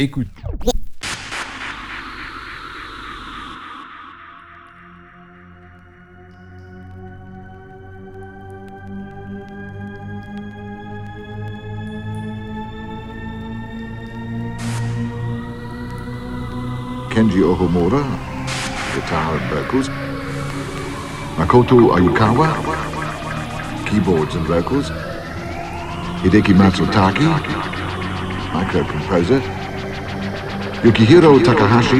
Écoute. Kenji Omura, guitar and vocals. Makoto Ayukawa, keyboards and vocals. Hideki Matsutake, micro composer. Yukihiro Takahashi,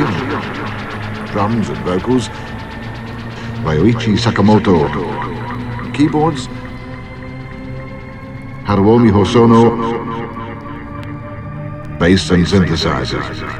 drums and vocals. Ryuichi Sakamoto, keyboards. Haruomi Hosono, bass and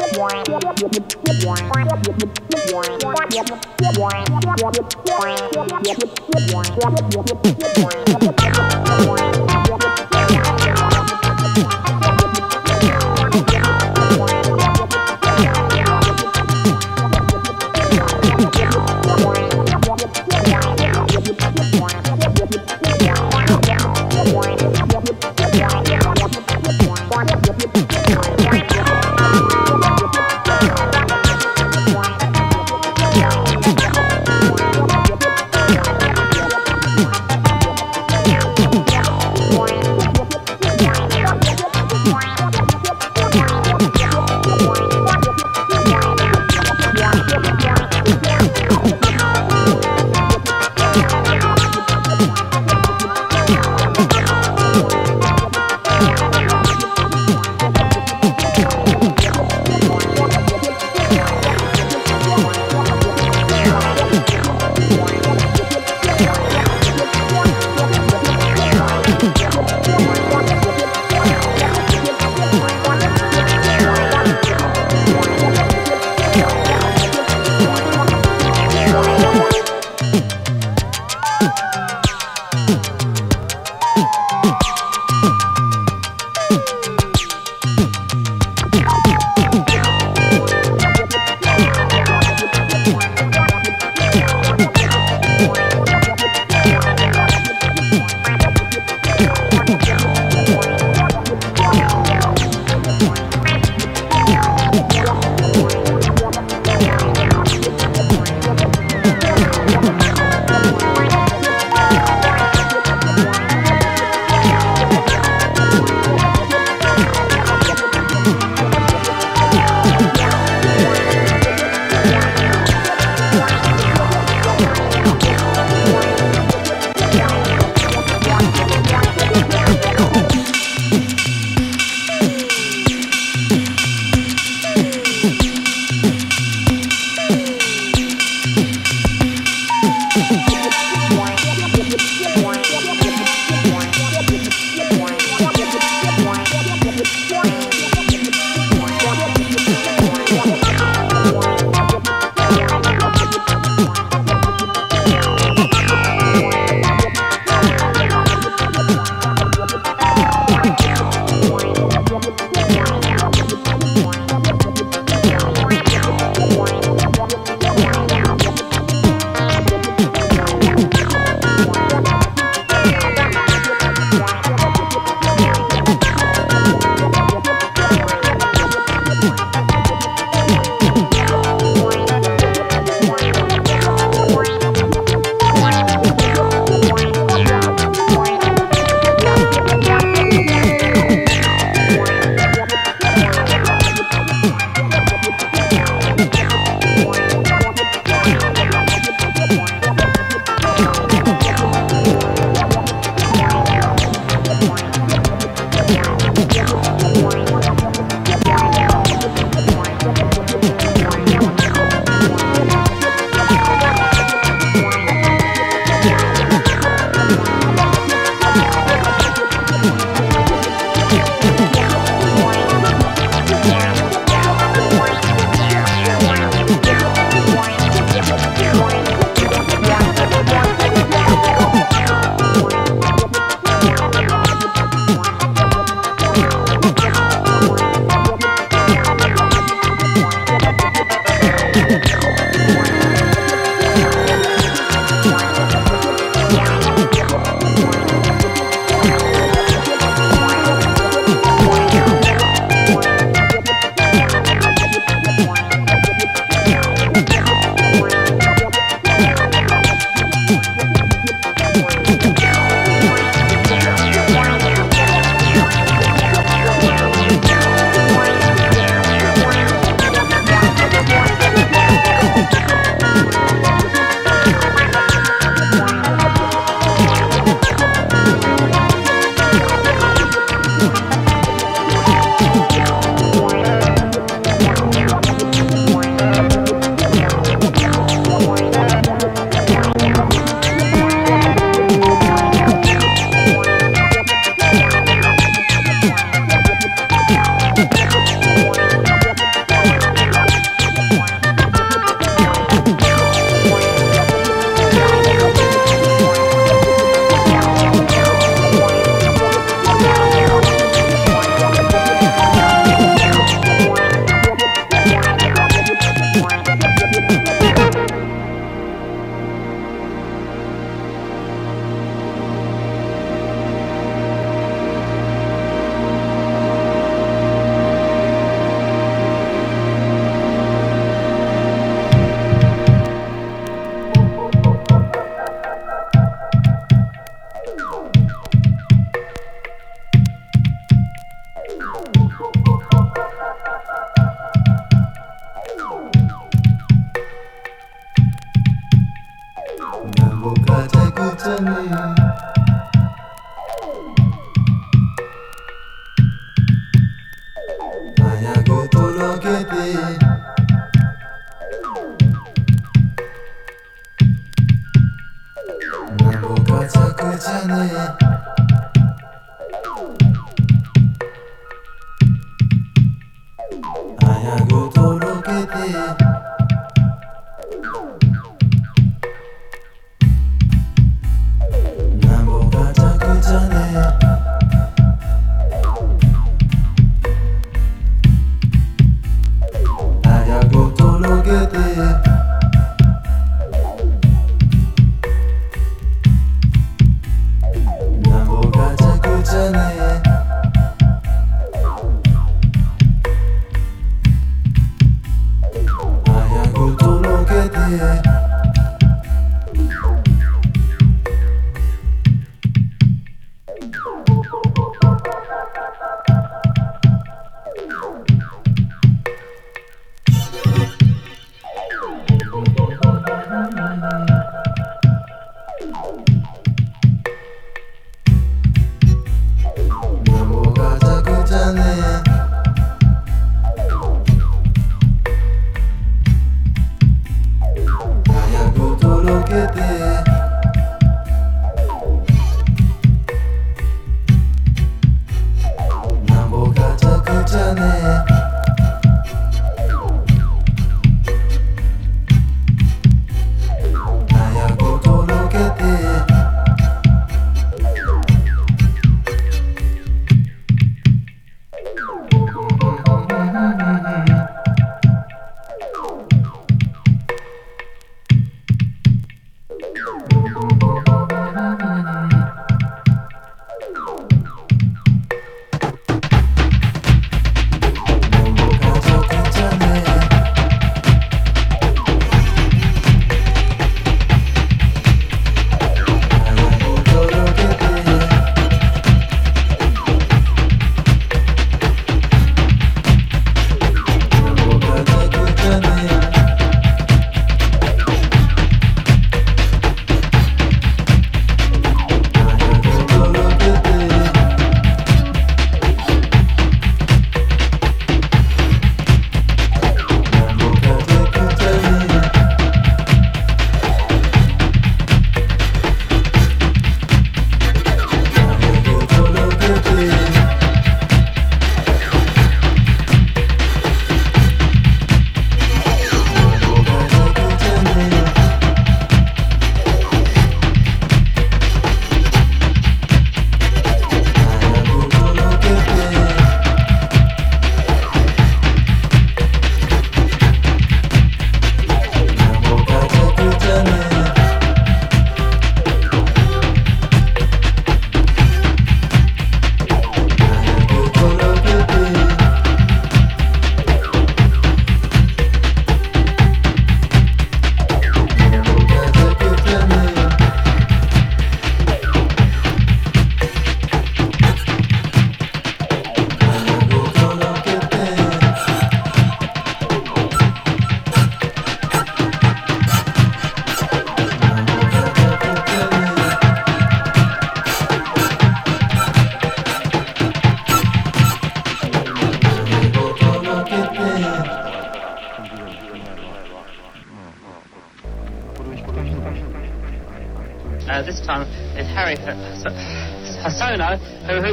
Come on.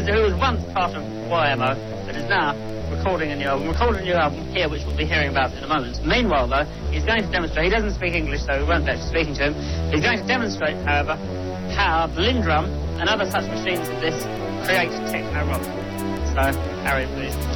Synthesizers. here, which we'll be hearing about in a moment. Meanwhile, though, he's going to demonstrate. He doesn't speak English, so we won't be speaking to him. He's going to demonstrate, however, how the LinnDrum and other such machines as this create techno rock. So, Harry, please.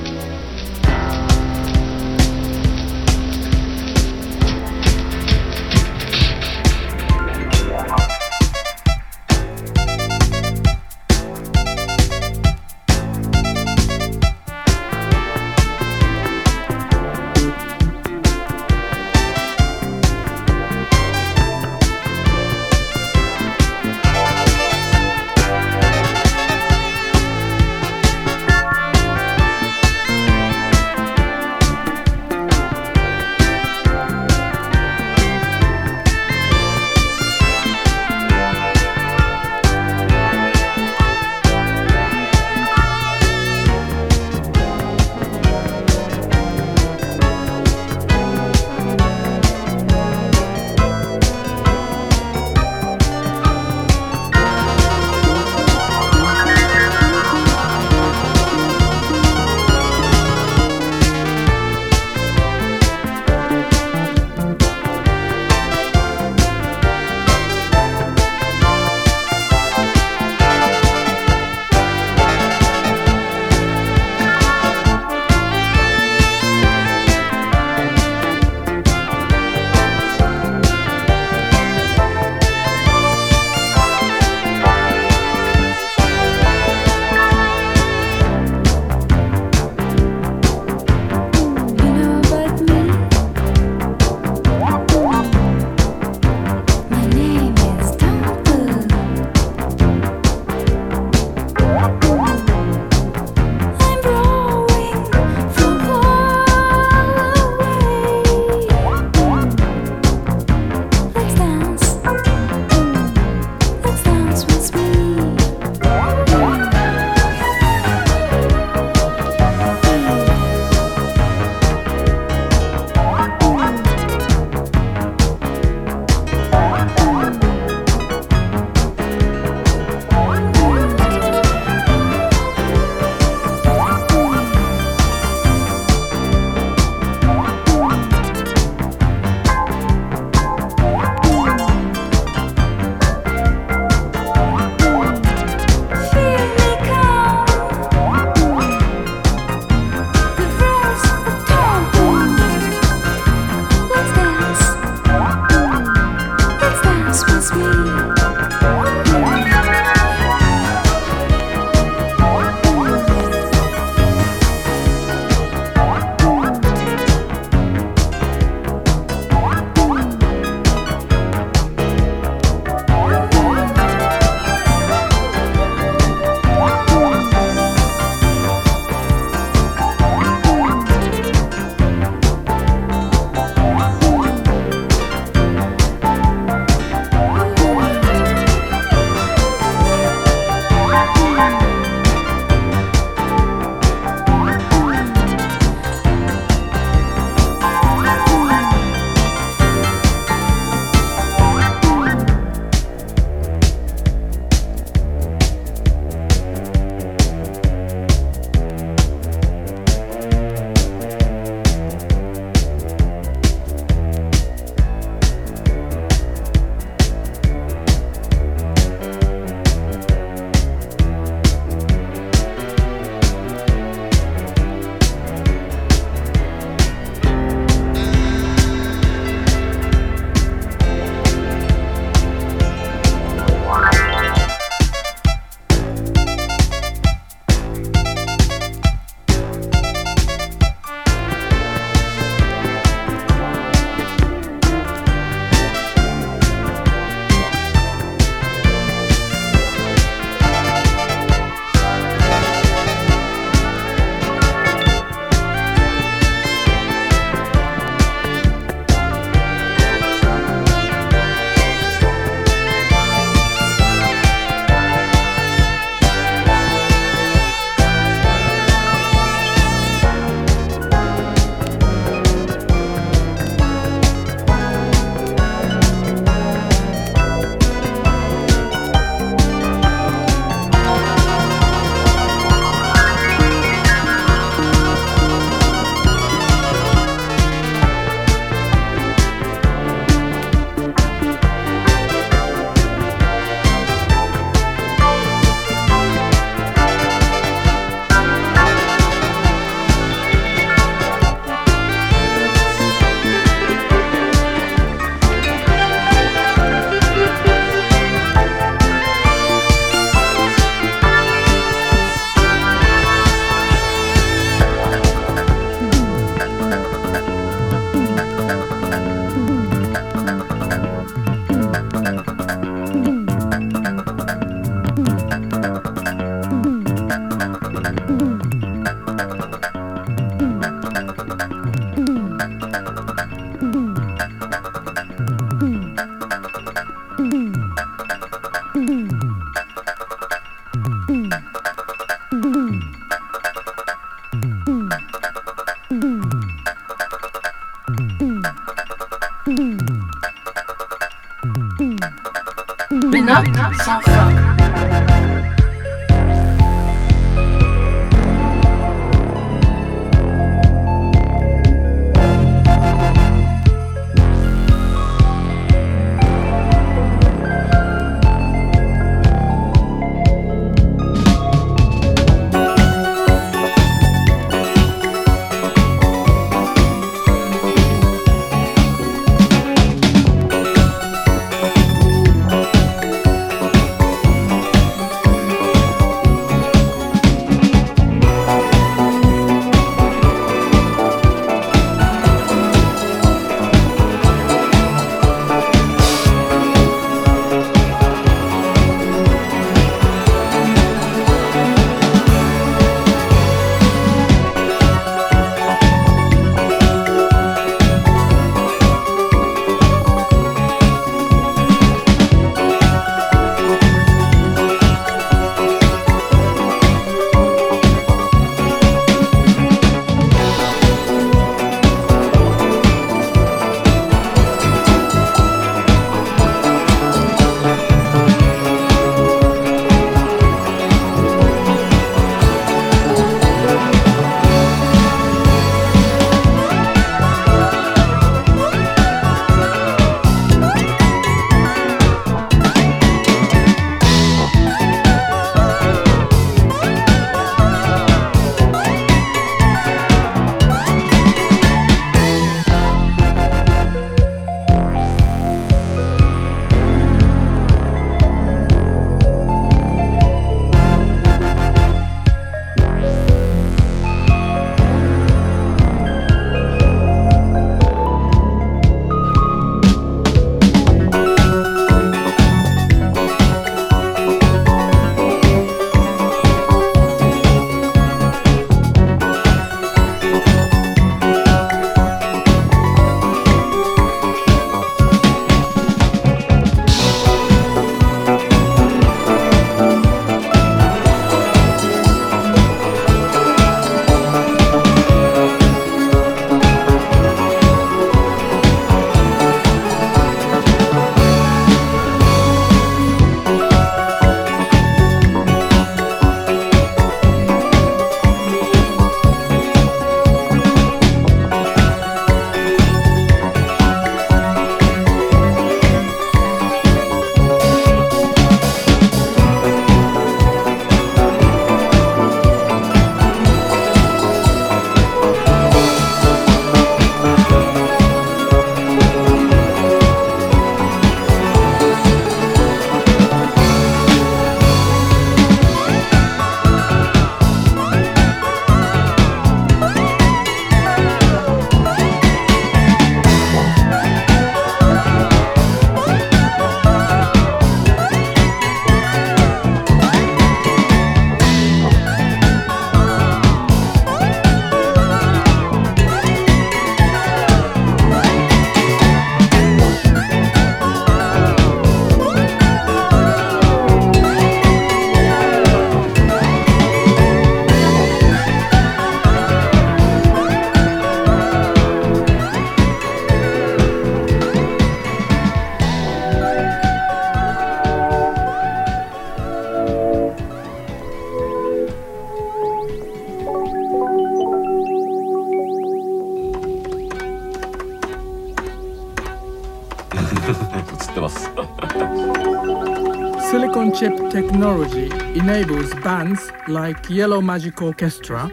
Technology enables bands like Yellow Magic Orchestra,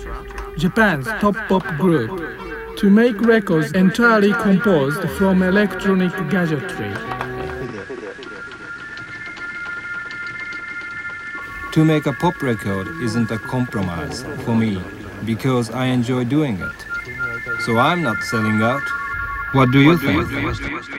Japan's top pop group, to make records entirely composed from electronic gadgetry. To make a pop record isn't a compromise for me because I enjoy doing it. So I'm not selling out. What do you think? This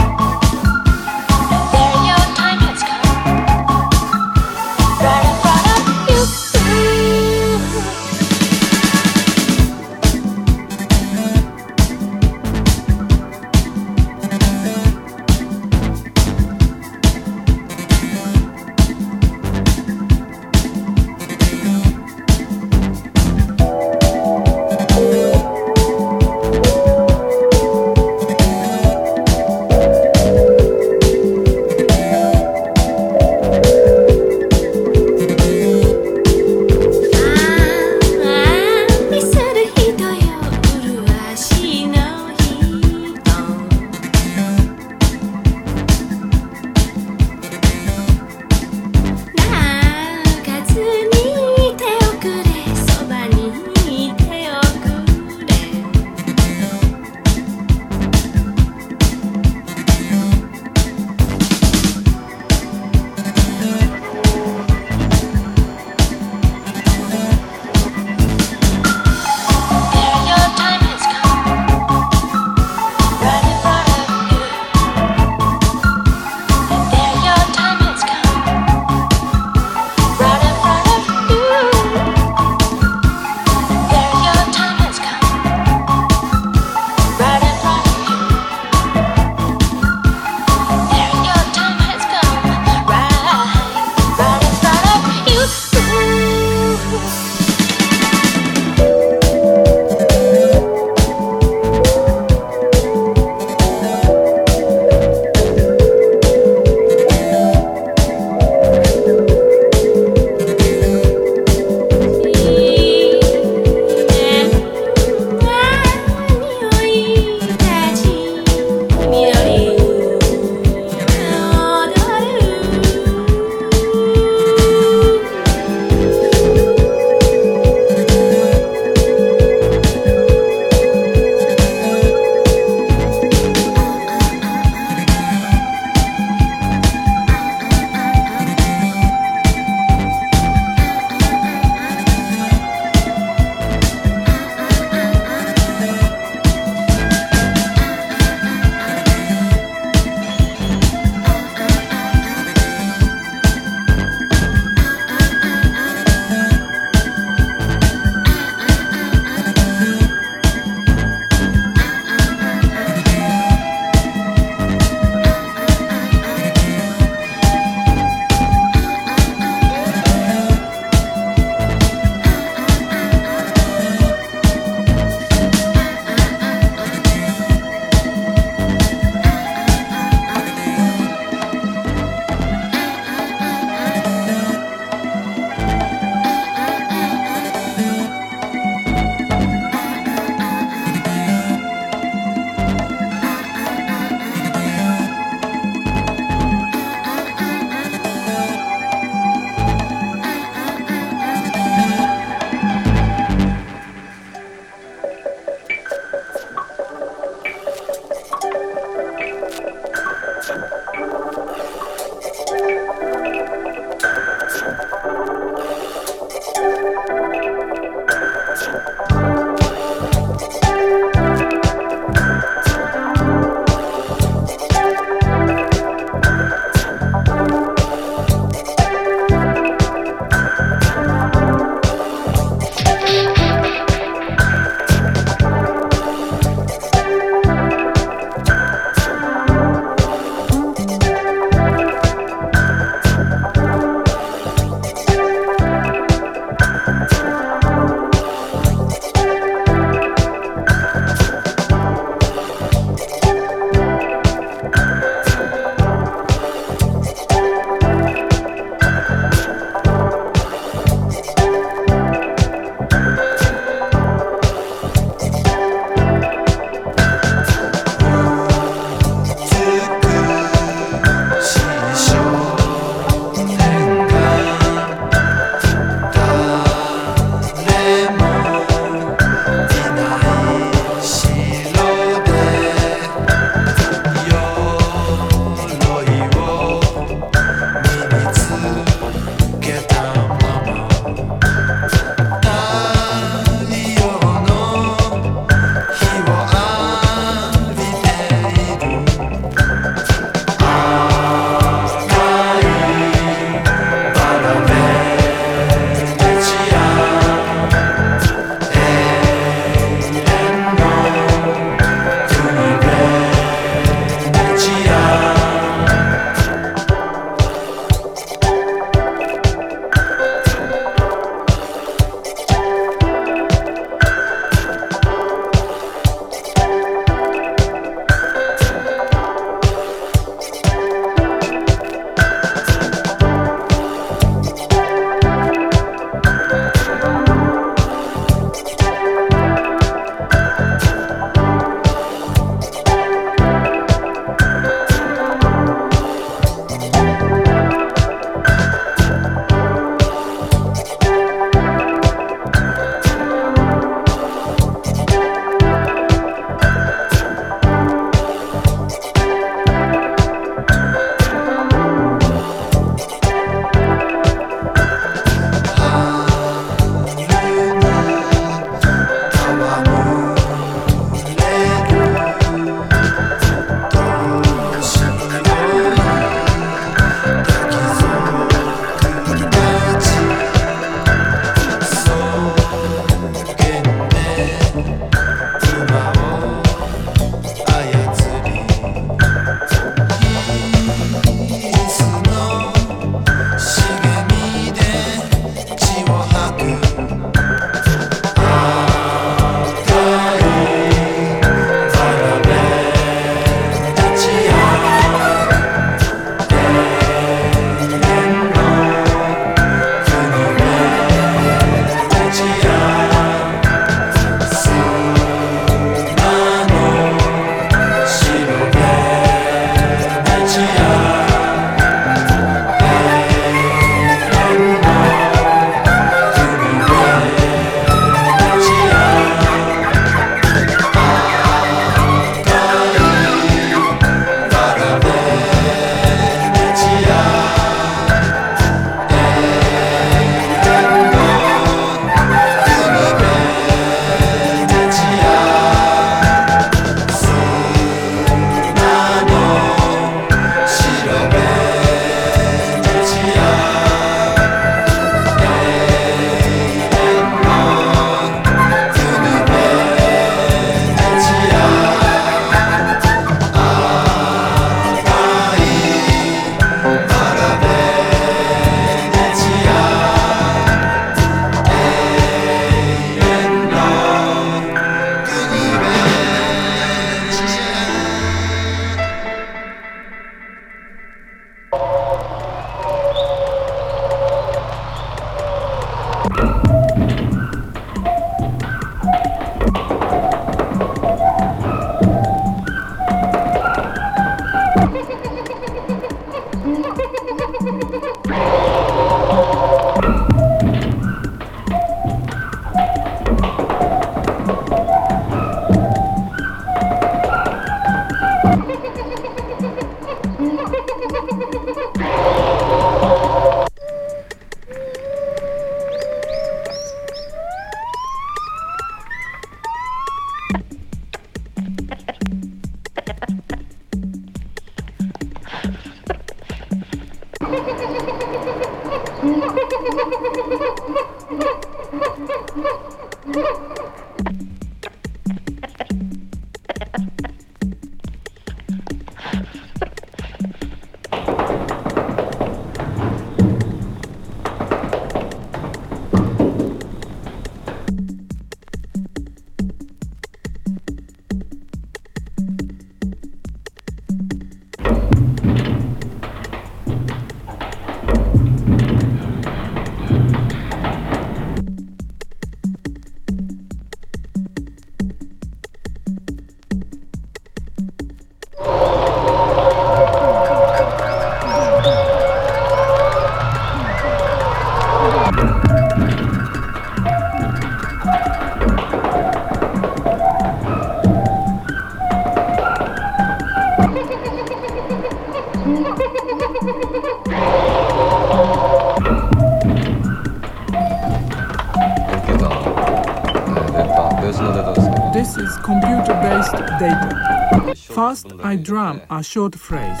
First, I drum a short phrase,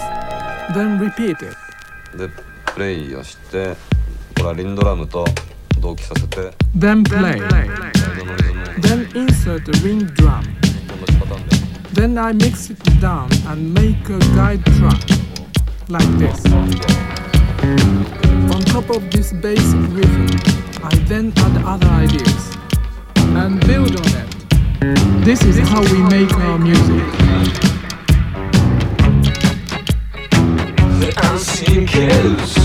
then repeat it. で、プレイをして、これはリンドラムと同期させて。Then play. Then insert Linn drum. Then I mix it down and make a guide track, like this. On top of this basic rhythm, I then add other ideas and build on it. This is how we make our music. Unseen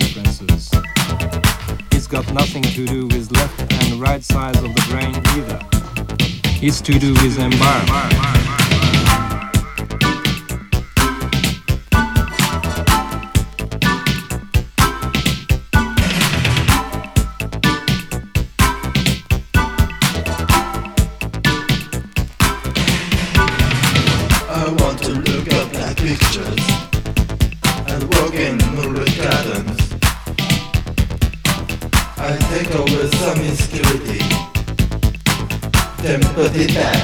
consequences. It's got nothing to do with left and right sides of the brain either. It's to do with environment. did that.